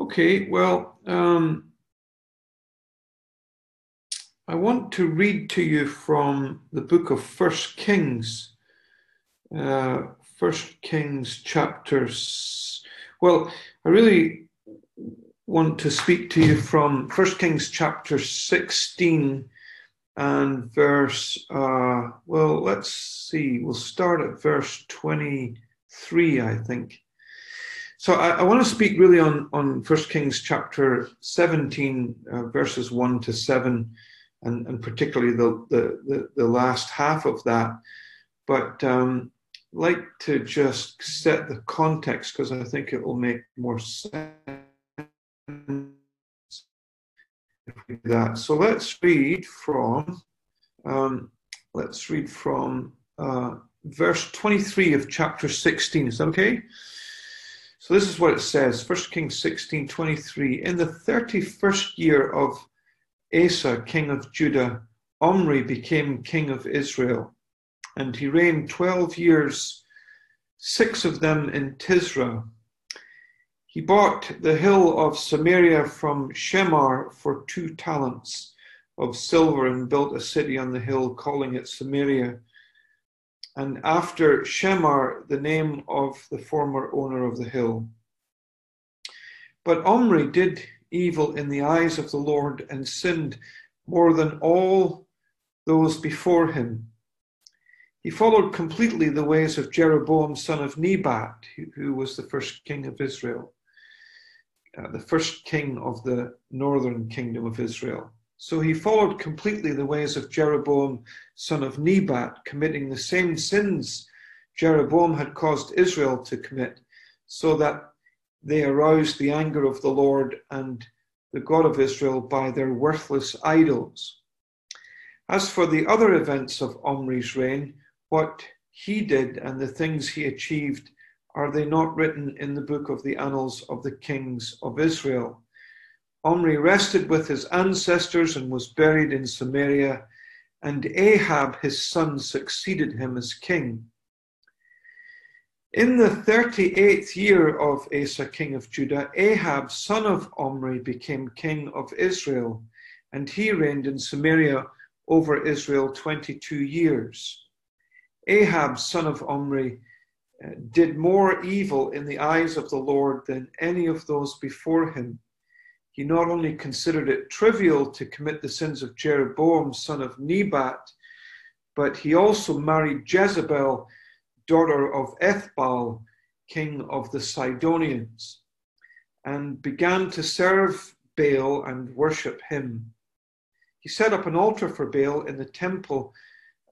Okay, well, um, I want to read to you from the book of First Kings, uh, First Kings chapters. Well, I really want to speak to you from First Kings chapter 16 and verse, uh, well, let's see, we'll start at verse 23, I think. So I, I, want to speak really on, on 1 Kings chapter 17, uh, verses 1 to 7, and, and particularly the, the, the, the last half of that. But um, like to just set the context because I think it will make more sense if we do that. So let's read from um, let's read from uh, verse 23 of chapter 16. Is that okay? So this is what it says, 1 Kings 16, 23. In the 31st year of Asa, king of Judah, Omri became king of Israel, and he reigned 12 years, six of them in Tirzah. He bought the hill of Samaria from Shemer for two talents of silver and built a city on the hill, calling it Samaria and after Shemer, the name of the former owner of the hill. But Omri did evil in the eyes of the Lord and sinned more than all those before him. He followed completely the ways of Jeroboam, son of Nebat, who was the first king of Israel, uh, the first king of the northern kingdom of Israel. So he followed completely the ways of Jeroboam, son of Nebat, committing the same sins Jeroboam had caused Israel to commit, so that they aroused the anger of the Lord and the God of Israel by their worthless idols. As for the other events of Omri's reign, what he did and the things he achieved, are they not written in the book of the annals of the kings of Israel? Omri rested with his ancestors and was buried in Samaria, and Ahab his son succeeded him as king. In the 38th year of Asa, king of Judah, Ahab, son of Omri, became king of Israel, and he reigned in Samaria over Israel 22 years. Ahab, son of Omri, uh, did more evil in the eyes of the Lord than any of those before him he not only considered it trivial to commit the sins of Jeroboam, son of Nebat, but he also married Jezebel, daughter of Ethbaal, king of the Sidonians, and began to serve Baal and worship him. He set up an altar for Baal in the temple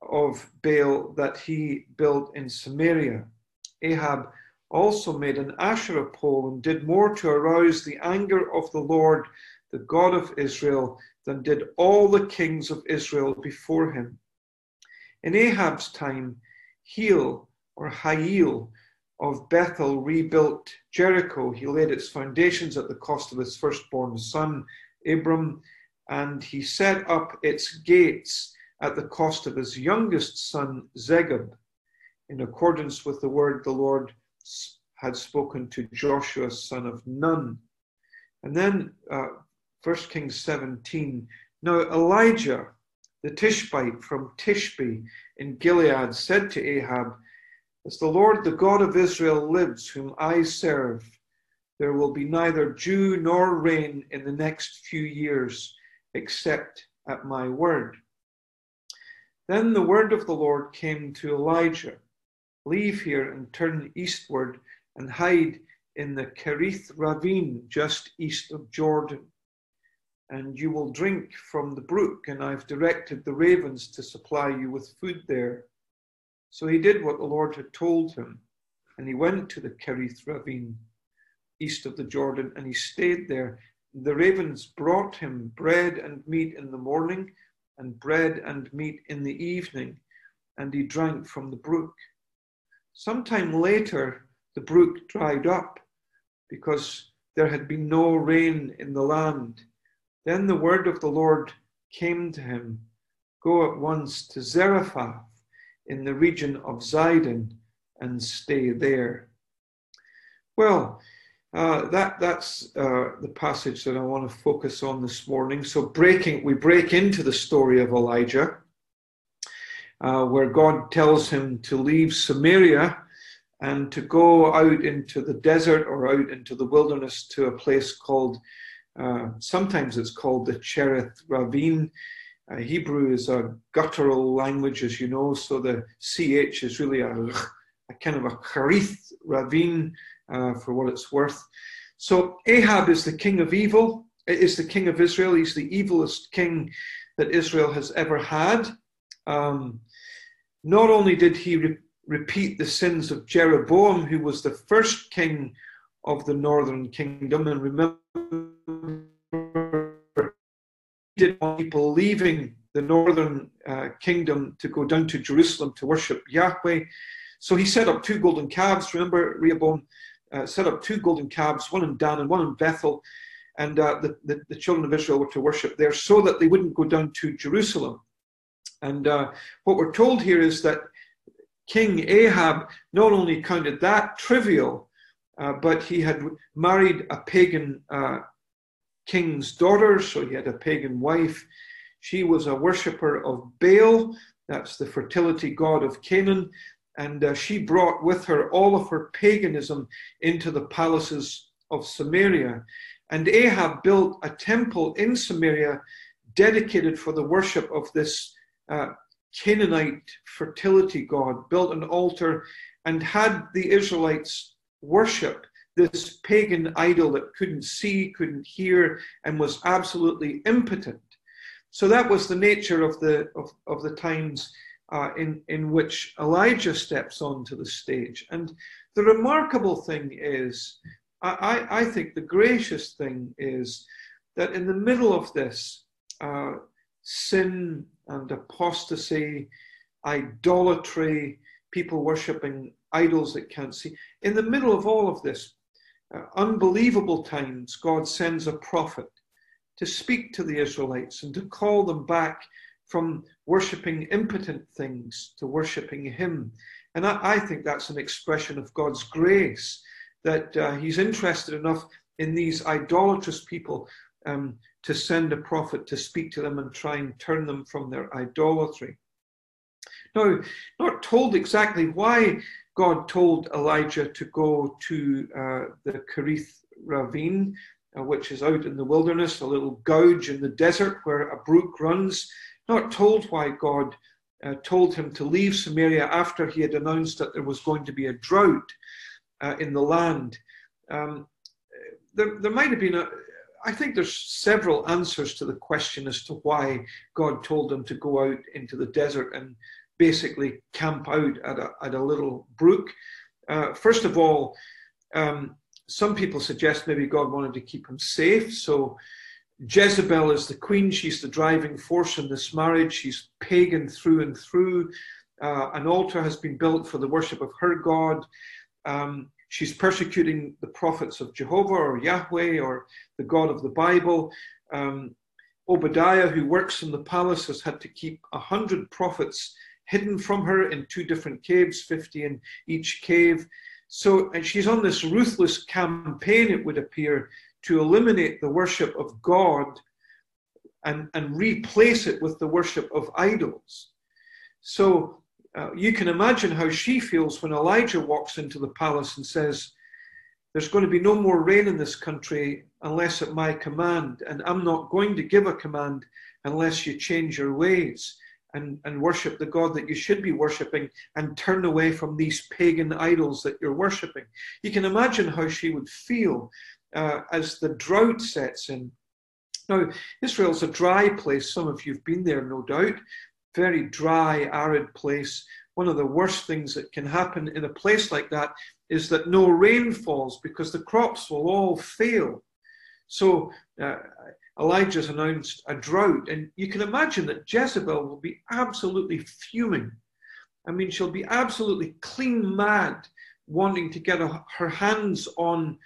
of Baal that he built in Samaria. Ahab also made an Asherah pole and did more to arouse the anger of the Lord, the God of Israel, than did all the kings of Israel before him. In Ahab's time, Hiel or Hiel of Bethel rebuilt Jericho. He laid its foundations at the cost of his firstborn son, Abram, and he set up its gates at the cost of his youngest son, Segub, in accordance with the word the Lord had spoken to Joshua, son of Nun. And then uh, 1 Kings 17. Now Elijah, the Tishbite from Tishbe in Gilead, said to Ahab, As the Lord, the God of Israel, lives, whom I serve, there will be neither dew nor rain in the next few years, except at my word. Then the word of the Lord came to Elijah Leave here and turn eastward and hide in the Kerith ravine just east of Jordan. And you will drink from the brook, and I've directed the ravens to supply you with food there. So he did what the Lord had told him, and he went to the Kerith ravine east of the Jordan, and he stayed there. The ravens brought him bread and meat in the morning, and bread and meat in the evening, and he drank from the brook. Sometime later, the brook dried up because there had been no rain in the land. Then the word of the Lord came to him Go at once to Zarephath in the region of Sidon and stay there. Well, Uh, that that's uh, the passage that I want to focus on this morning. So breaking, we break into the story of Elijah, uh, where God tells him to leave Samaria and to go out into the desert or out into the wilderness to a place called, uh, sometimes it's called the Cherith Ravine. Uh, Hebrew is a guttural language, as you know, so the ch is really a, a kind of a Cherith Ravine uh, for what it's worth. So Ahab is the king of evil, is the king of Israel. He's the evilest king that Israel has ever had. Um, not only did he re- repeat the sins of Jeroboam, who was the first king of the northern kingdom, and remember, he did people leaving the northern uh, kingdom to go down to Jerusalem to worship Yahweh. So he set up two golden calves. Remember, Rehoboam uh, set up two golden calves, one in Dan and one in Bethel, and uh, the, the, the, children of Israel were to worship there so that they wouldn't go down to Jerusalem. And uh, what we're told here is that King Ahab not only counted that trivial, uh, but he had married a pagan uh, king's daughter, so he had a pagan wife. She was a worshipper of Baal, that's the fertility god of Canaan, and uh, she brought with her all of her paganism into the palaces of Samaria. And Ahab built a temple in Samaria dedicated for the worship of this uh, Canaanite fertility god, built an altar and had the Israelites worship this pagan idol that couldn't see, couldn't hear, and was absolutely impotent. So that was the nature of the, of, of the times uh, in, in which Elijah steps onto the stage. And the remarkable thing is, I, I think the gracious thing is that in the middle of this uh, sin and apostasy, idolatry, people worshipping idols that can't see, in the middle of all of this, uh, unbelievable times, God sends a prophet to speak to the Israelites and to call them back from worshipping impotent things to worshipping Him. And I, I think that's an expression of God's grace that uh, He's interested enough in these idolatrous people um, to send a prophet to speak to them and try and turn them from their idolatry. Now, not told exactly why God told Elijah to go to uh, the Cherith ravine, uh, which is out in the wilderness, a little gouge in the desert where a brook runs not told why God uh, told him to leave Samaria after he had announced that there was going to be a drought uh, in the land. Um, there, there might have been a, I think there's several answers to the question as to why God told them to go out into the desert and basically camp out at a, at a little brook. Uh, first of all, um, some people suggest maybe God wanted to keep him safe, so Jezebel is the queen. She's the driving force in this marriage. She's pagan through and through. Uh, an altar has been built for the worship of her God. Um, she's persecuting the prophets of Jehovah or Yahweh or the God of the Bible. Um, Obadiah, who works in the palace, has had to keep a hundred prophets hidden from her in two different caves, 50 in each cave. So, and she's on this ruthless campaign, it would appear, to eliminate the worship of God and, and replace it with the worship of idols. So uh, you can imagine how she feels when Elijah walks into the palace and says, There's going to be no more rain in this country unless at my command, and I'm not going to give a command unless you change your ways. And, and worship the God that you should be worshiping and turn away from these pagan idols that you're worshiping. You can imagine how she would feel uh, as the drought sets in. Now, Israel's a dry place. Some of you have been there, no doubt. Very dry, arid place. One of the worst things that can happen in a place like that is that no rain falls because the crops will all fail. So uh, Elijah's announced a drought, and you can imagine that Jezebel will be absolutely fuming. I mean, she'll be absolutely clean mad, wanting to get a, her hands on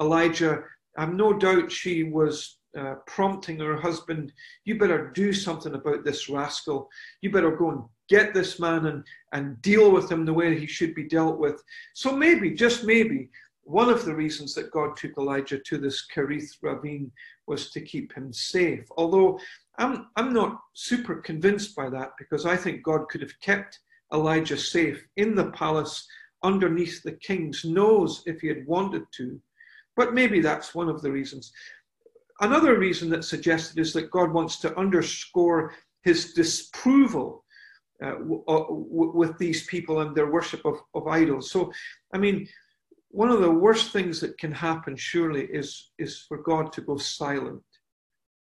Elijah, I've no doubt she was uh, prompting her husband, You better do something about this rascal. You better go and get this man and, and deal with him the way he should be dealt with. So maybe, just maybe, one of the reasons that God took Elijah to this Kerith ravine was to keep him safe. Although I'm, I'm not super convinced by that because I think God could have kept Elijah safe in the palace underneath the king's nose if he had wanted to. But maybe that's one of the reasons. Another reason that's suggested is that God wants to underscore his disapproval uh, w- uh, w- with these people and their worship of, of idols. So, I mean, one of the worst things that can happen, surely, is, is for God to go silent.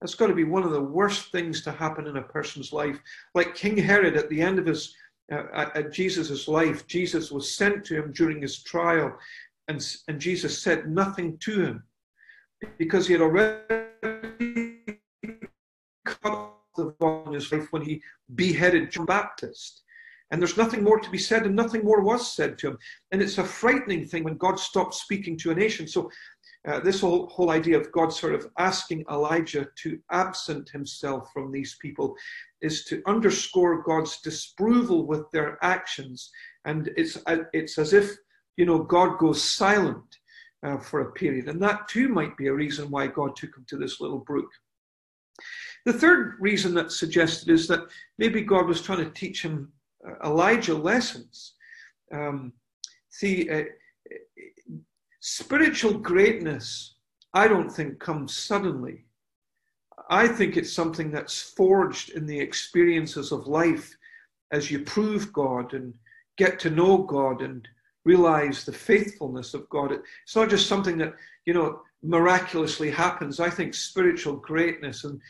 That's got to be one of the worst things to happen in a person's life. Like King Herod at the end of his uh, at Jesus' life, Jesus was sent to him during his trial, and, and Jesus said nothing to him because he had already cut off the on his life when he beheaded John Baptist. And there's nothing more to be said, and nothing more was said to him. And it's a frightening thing when God stops speaking to a nation. So, uh, this whole, whole idea of God sort of asking Elijah to absent himself from these people is to underscore God's disapproval with their actions. And it's, uh, it's as if, you know, God goes silent uh, for a period. And that too might be a reason why God took him to this little brook. The third reason that's suggested is that maybe God was trying to teach him uh, Elijah lessons. Um, see, uh, spiritual greatness, I don't think comes suddenly. I think it's something that's forged in the experiences of life as you prove God and get to know God and realize the faithfulness of God. It's not just something that, you know, miraculously happens. I think spiritual greatness and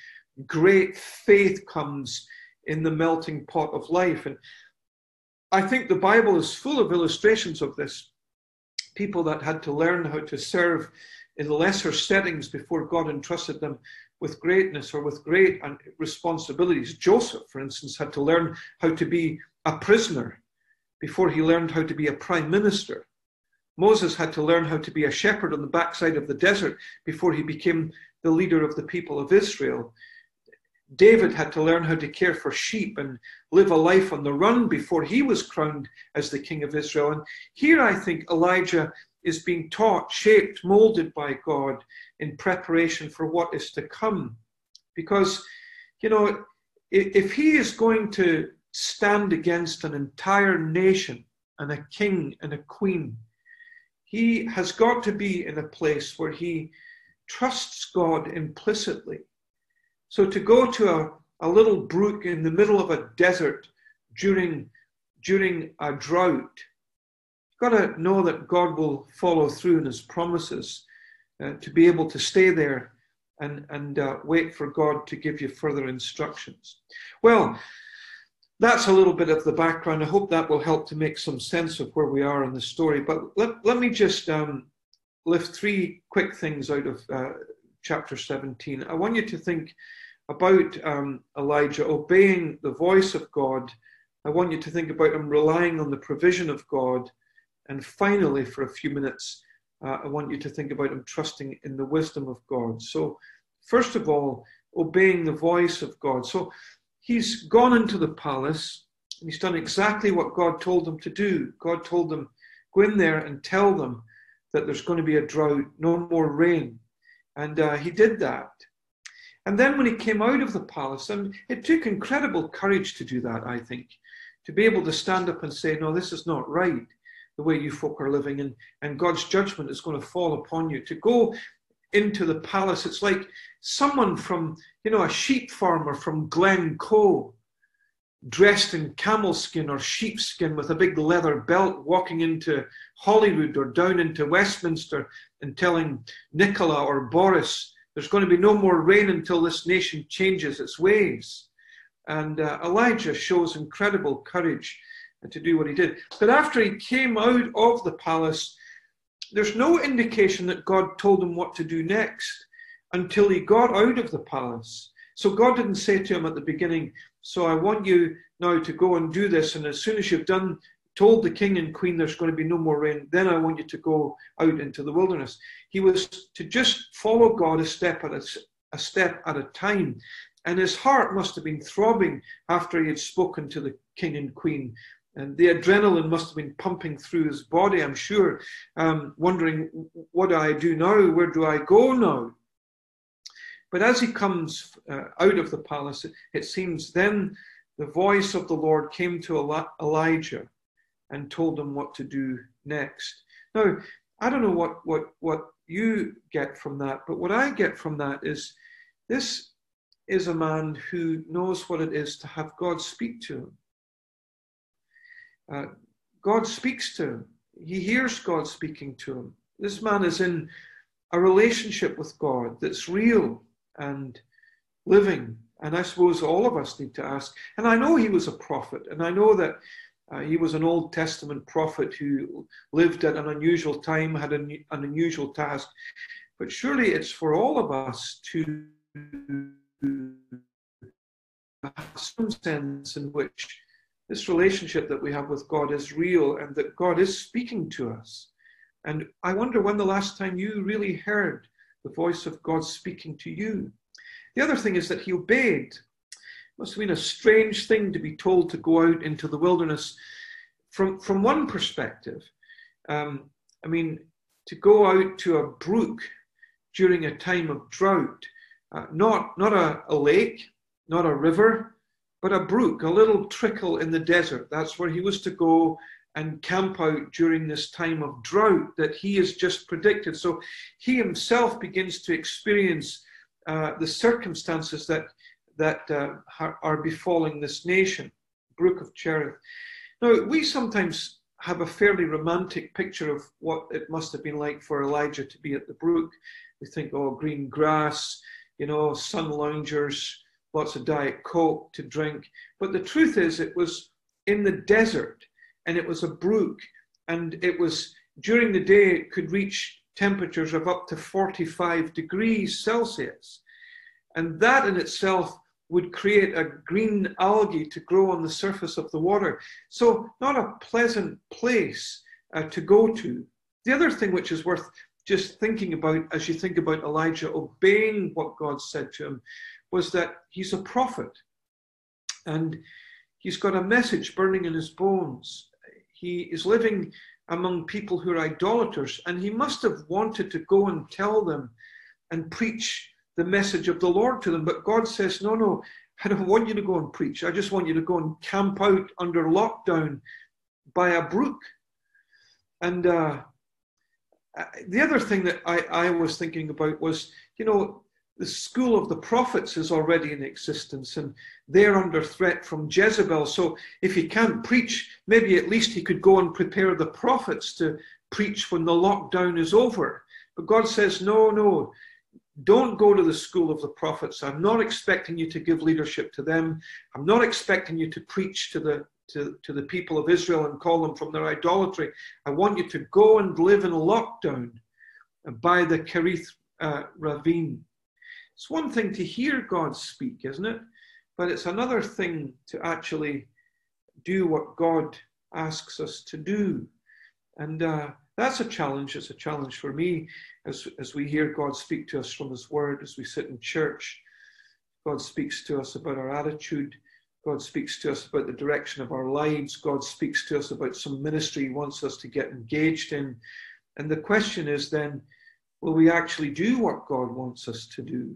great faith comes in the melting pot of life. And I think the Bible is full of illustrations of this. People that had to learn how to serve in lesser settings before God entrusted them with greatness or with great responsibilities. Joseph, for instance, had to learn how to be a prisoner before he learned how to be a prime minister. Moses had to learn how to be a shepherd on the backside of the desert before he became the leader of the people of Israel. David had to learn how to care for sheep and live a life on the run before he was crowned as the king of Israel. And here I think Elijah is being taught, shaped, molded by God in preparation for what is to come. Because, you know, if he is going to stand against an entire nation and a king and a queen, he has got to be in a place where he trusts God implicitly so to go to a, a little brook in the middle of a desert during, during a drought, you've got to know that God will follow through in his promises uh, to be able to stay there and, and uh, wait for God to give you further instructions. Well, that's a little bit of the background. I hope that will help to make some sense of where we are in the story. But let, let me just um, lift three quick things out of uh, chapter 17. I want you to think about um, Elijah obeying the voice of God. I want you to think about him relying on the provision of God. And finally, for a few minutes, uh, I want you to think about him trusting in the wisdom of God. So, first of all, obeying the voice of God. So, he's gone into the palace and he's done exactly what God told him to do. God told him, go in there and tell them that there's going to be a drought, no more rain. And uh, he did that. And then when he came out of the palace, and it took incredible courage to do that, I think, to be able to stand up and say, No, this is not right, the way you folk are living, and, and God's judgment is going to fall upon you. To go into the palace, it's like someone from, you know, a sheep farmer from Glencoe, dressed in camel skin or sheepskin with a big leather belt, walking into Holyrood or down into Westminster and telling Nicola or Boris, there's going to be no more rain until this nation changes its ways. And uh, Elijah shows incredible courage to do what he did. But after he came out of the palace, there's no indication that God told him what to do next until he got out of the palace. So God didn't say to him at the beginning, So I want you now to go and do this. And as soon as you've done told the king and queen there's going to be no more rain, then I want you to go out into the wilderness. He was to just follow God a step at a, a step at a time. And his heart must have been throbbing after he had spoken to the king and queen. And the adrenaline must have been pumping through his body, I'm sure, um, wondering, what do I do now? Where do I go now? But as he comes uh, out of the palace, it seems then the voice of the Lord came to Elijah and told him what to do next. Now, I don't know what, what, what you get from that, but what I get from that is this is a man who knows what it is to have God speak to him. Uh, God speaks to him. He hears God speaking to him. This man is in a relationship with God that's real and living. And I suppose all of us need to ask. And I know he was a prophet, and I know that uh, he was an Old Testament prophet who lived at an unusual time, had an, an unusual task. But surely it's for all of us to have some sense in which this relationship that we have with God is real and that God is speaking to us. And I wonder when the last time you really heard the voice of God speaking to you. The other thing is that he obeyed. It must have been a strange thing to be told to go out into the wilderness. From, from one perspective, um, I mean, to go out to a brook during a time of drought, uh, not, not a, a lake, not a river, but a brook, a little trickle in the desert. That's where he was to go and camp out during this time of drought that he has just predicted. So he himself begins to experience uh, the circumstances that that uh, are befalling this nation, Brook of Cherith. Now we sometimes have a fairly romantic picture of what it must have been like for Elijah to be at the brook. We think, oh, green grass, you know, sun loungers, lots of diet coke to drink. But the truth is, it was in the desert and it was a brook, and it was during the day it could reach temperatures of up to 45 degrees Celsius. And that in itself would create a green algae to grow on the surface of the water. So, not a pleasant place uh, to go to. The other thing which is worth just thinking about as you think about Elijah obeying what God said to him was that he's a prophet and he's got a message burning in his bones he is living among people who are idolaters, and he must have wanted to go and tell them and preach the message of the Lord to them. But God says, No, no, I don't want you to go and preach. I just want you to go and camp out under lockdown by a brook. And uh, the other thing that I, I was thinking about was, you know, the school of the prophets is already in existence and they're under threat from Jezebel. So if he can't preach, maybe at least he could go and prepare the prophets to preach when the lockdown is over. But God says, no, no, don't go to the school of the prophets. I'm not expecting you to give leadership to them. I'm not expecting you to preach to the to, to the people of Israel and call them from their idolatry. I want you to go and live in a lockdown by the Kerith uh, ravine. It's one thing to hear God speak, isn't it? But it's another thing to actually do what God asks us to do. And uh, that's a challenge. It's a challenge for me as, as we hear God speak to us from His Word, as we sit in church. God speaks to us about our attitude. God speaks to us about the direction of our lives. God speaks to us about some ministry He wants us to get engaged in. And the question is then, will we actually do what God wants us to do?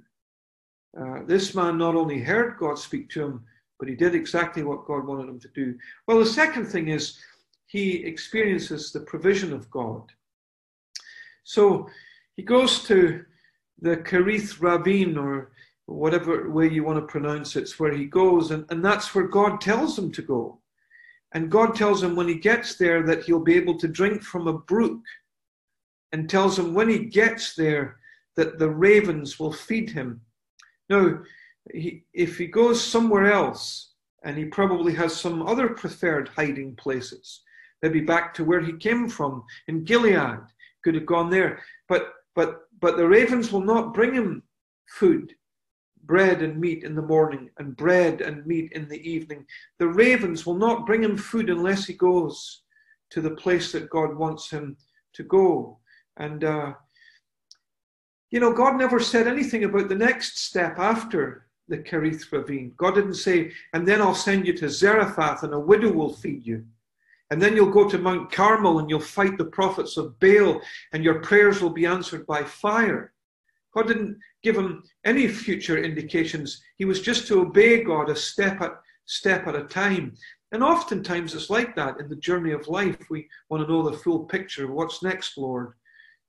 Uh, this man not only heard God speak to him, but he did exactly what God wanted him to do. Well, the second thing is he experiences the provision of God. So he goes to the Kerith Ravine, or whatever way you want to pronounce it, it's where he goes, and, and that's where God tells him to go. And God tells him when he gets there that he'll be able to drink from a brook, and tells him when he gets there that the ravens will feed him. Now, he, if he goes somewhere else, and he probably has some other preferred hiding places, maybe back to where he came from in Gilead, could have gone there. But but but the ravens will not bring him food, bread and meat in the morning, and bread and meat in the evening. The ravens will not bring him food unless he goes to the place that God wants him to go. And uh, you know, God never said anything about the next step after the Kerith ravine. God didn't say, and then I'll send you to Zarephath and a widow will feed you. And then you'll go to Mount Carmel and you'll fight the prophets of Baal, and your prayers will be answered by fire. God didn't give him any future indications. He was just to obey God a step at step at a time. And oftentimes it's like that in the journey of life. We want to know the full picture. Of what's next, Lord?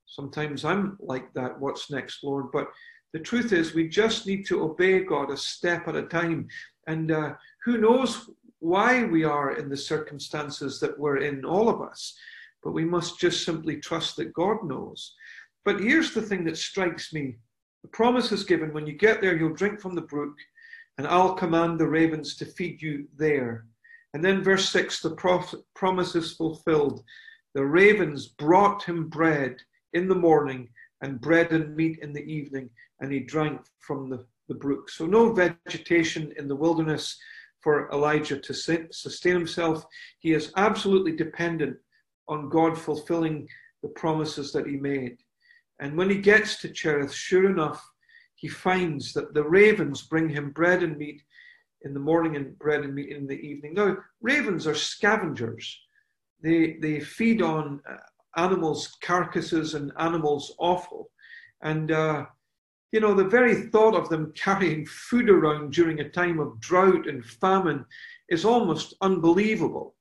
Sometimes I'm like that. What's next, Lord? But the truth is, we just need to obey God a step at a time. And uh, who knows why we are in the circumstances that we're in, all of us. But we must just simply trust that God knows. But here's the thing that strikes me the promise is given when you get there, you'll drink from the brook, and I'll command the ravens to feed you there. And then, verse 6 the promise is fulfilled. The ravens brought him bread in the morning and bread and meat in the evening, and he drank from the, the brook. So, no vegetation in the wilderness for Elijah to sustain himself. He is absolutely dependent on God fulfilling the promises that he made. And when he gets to Cherith, sure enough, he finds that the ravens bring him bread and meat in the morning and bread and meat in the evening. Now, ravens are scavengers. They, they feed on uh, animals' carcasses and animals' offal. And, uh, you know, the very thought of them carrying food around during a time of drought and famine is almost unbelievable.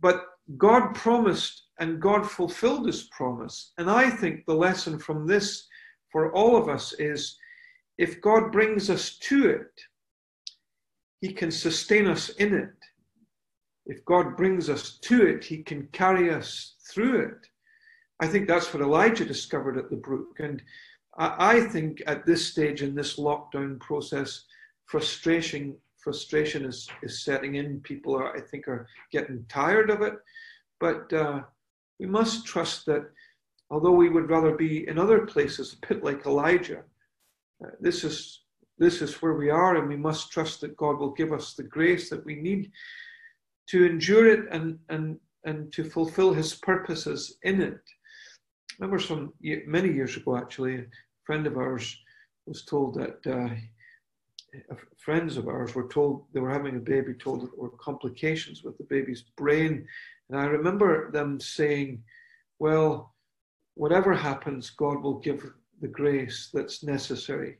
But God promised and God fulfilled his promise. And I think the lesson from this for all of us is if God brings us to it, he can sustain us in it. If God brings us to it, he can carry us through it. I think that's what Elijah discovered at the brook. And I, think at this stage in this lockdown process, frustration frustration is, is setting in. People are, I think, are getting tired of it. But uh, we must trust that although we would rather be in other places, a bit like Elijah, uh, this is this is where we are, and we must trust that God will give us the grace that we need to endure it and and and to fulfill His purposes in it. I remember some many years ago, actually, a friend of ours was told that uh, friends of ours were told they were having a baby, told that there were complications with the baby's brain, and I remember them saying, "Well, whatever happens, God will give the grace that's necessary."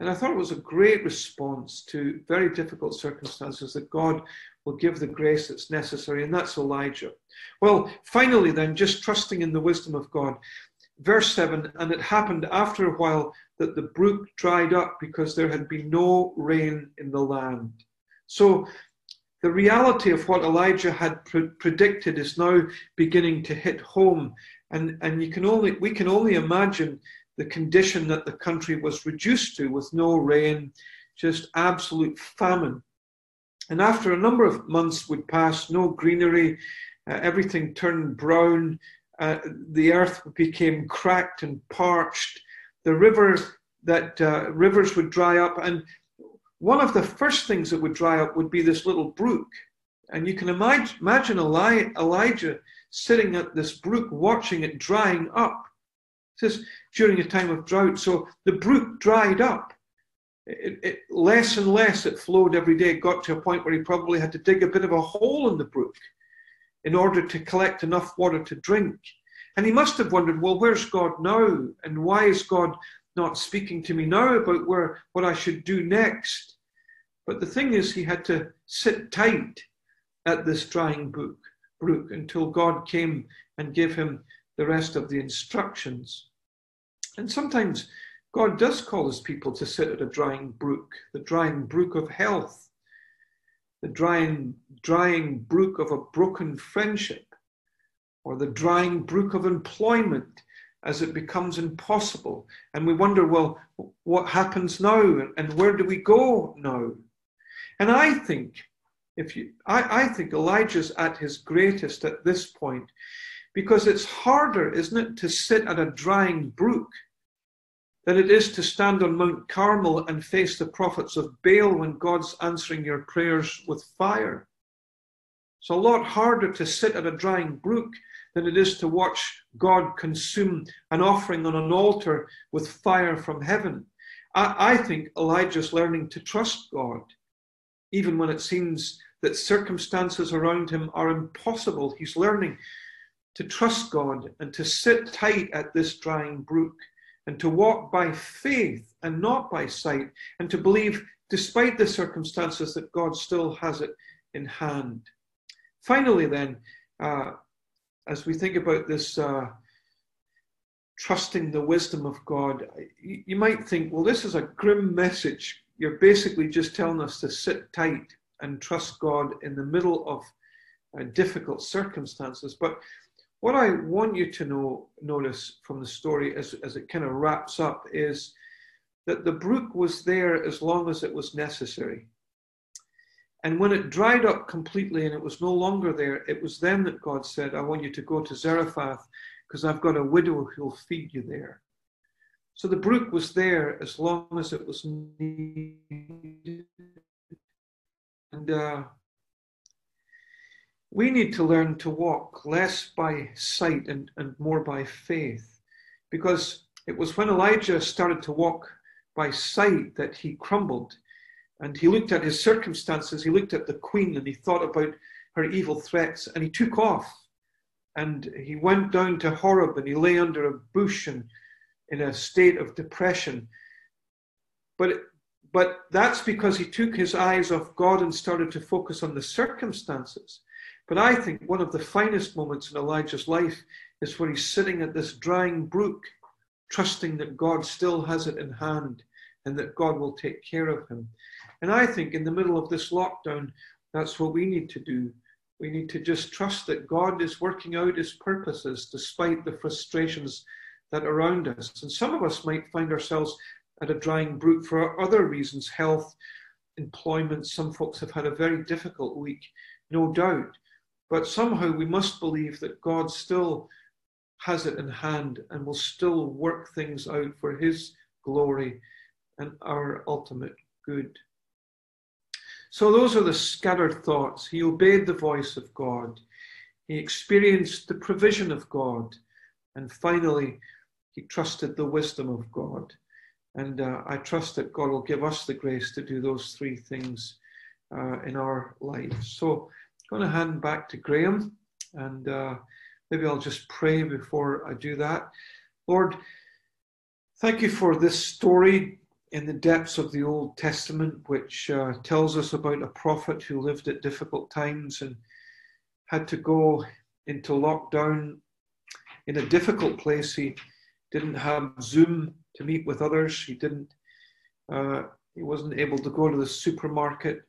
And I thought it was a great response to very difficult circumstances that God will give the grace that's necessary, and that's Elijah. Well, finally, then, just trusting in the wisdom of God. Verse 7 And it happened after a while that the brook dried up because there had been no rain in the land. So, the reality of what Elijah had pre- predicted is now beginning to hit home. And, and you can only, we can only imagine the condition that the country was reduced to with no rain, just absolute famine. And after a number of months would pass, no greenery, uh, everything turned brown, uh, the earth became cracked and parched, the river that uh, rivers would dry up, and one of the first things that would dry up would be this little brook. And you can imagine, Elijah sitting at this brook watching it drying up says during a time of drought. So the brook dried up. It, it, less and less it flowed every day. It got to a point where he probably had to dig a bit of a hole in the brook in order to collect enough water to drink. And he must have wondered, well, where's God now? And why is God not speaking to me now about where what I should do next? But the thing is, he had to sit tight at this drying brook, brook until God came and gave him the rest of the instructions. And sometimes God does call his people to sit at a drying brook, the drying brook of health, the drying, drying brook of a broken friendship, or the drying brook of employment as it becomes impossible. And we wonder, well, what happens now and where do we go now? And I think if you I, I think Elijah's at his greatest at this point because it's harder, isn't it, to sit at a drying brook than it is to stand on Mount Carmel and face the prophets of Baal when God's answering your prayers with fire. It's a lot harder to sit at a drying brook than it is to watch God consume an offering on an altar with fire from heaven. I, I think Elijah's learning to trust God, even when it seems that circumstances around him are impossible. He's learning to trust God and to sit tight at this drying brook and to walk by faith and not by sight and to believe, despite the circumstances, that God still has it in hand. Finally, then, uh, as we think about this uh, trusting the wisdom of God, you, you might think, well, this is a grim message. You're basically just telling us to sit tight and trust God in the middle of uh, difficult circumstances. But what I want you to know, notice from the story as, as it kind of wraps up is that the brook was there as long as it was necessary. And when it dried up completely and it was no longer there, it was then that God said, I want you to go to Zarephath because I've got a widow who'll feed you there. So the brook was there as long as it was needed. And uh, we need to learn to walk less by sight and, and more by faith. Because it was when Elijah started to walk by sight that he crumbled. And he looked at his circumstances, he looked at the queen, and he thought about her evil threats, and he took off. And he went down to Horeb and he lay under a bush and in a state of depression. But, but that's because he took his eyes off God and started to focus on the circumstances. But I think one of the finest moments in Elijah's life is when he's sitting at this drying brook, trusting that God still has it in hand and that God will take care of him. And I think in the middle of this lockdown, that's what we need to do. We need to just trust that God is working out his purposes despite the frustrations that are around us. And some of us might find ourselves at a drying brook for other reasons health, employment. Some folks have had a very difficult week, no doubt. But somehow we must believe that God still has it in hand and will still work things out for His glory and our ultimate good. So, those are the scattered thoughts. He obeyed the voice of God, he experienced the provision of God, and finally, he trusted the wisdom of God. And uh, I trust that God will give us the grace to do those three things uh, in our lives. So, going to hand back to Graham, and uh, maybe I'll just pray before I do that. Lord, thank you for this story in the depths of the Old Testament, which uh, tells us about a prophet who lived at difficult times and had to go into lockdown in a difficult place. He didn't have Zoom to meet with others. He didn't. Uh, he wasn't able to go to the supermarket.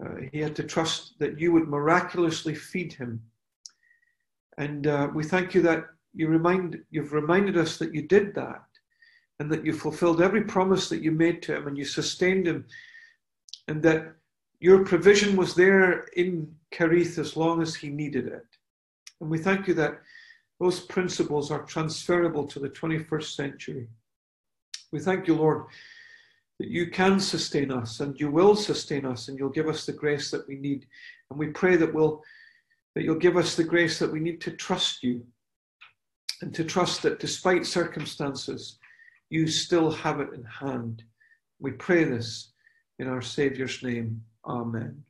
Uh, he had to trust that you would miraculously feed him. And uh, we thank you that you remind, you've reminded us that you did that and that you fulfilled every promise that you made to him and you sustained him and that your provision was there in Kerith as long as he needed it. And we thank you that those principles are transferable to the 21st century. We thank you, Lord, that you can sustain us and you will sustain us and you'll give us the grace that we need. And we pray that we'll that you'll give us the grace that we need to trust you and to trust that despite circumstances, you still have it in hand. We pray this in our Saviour's name. Amen.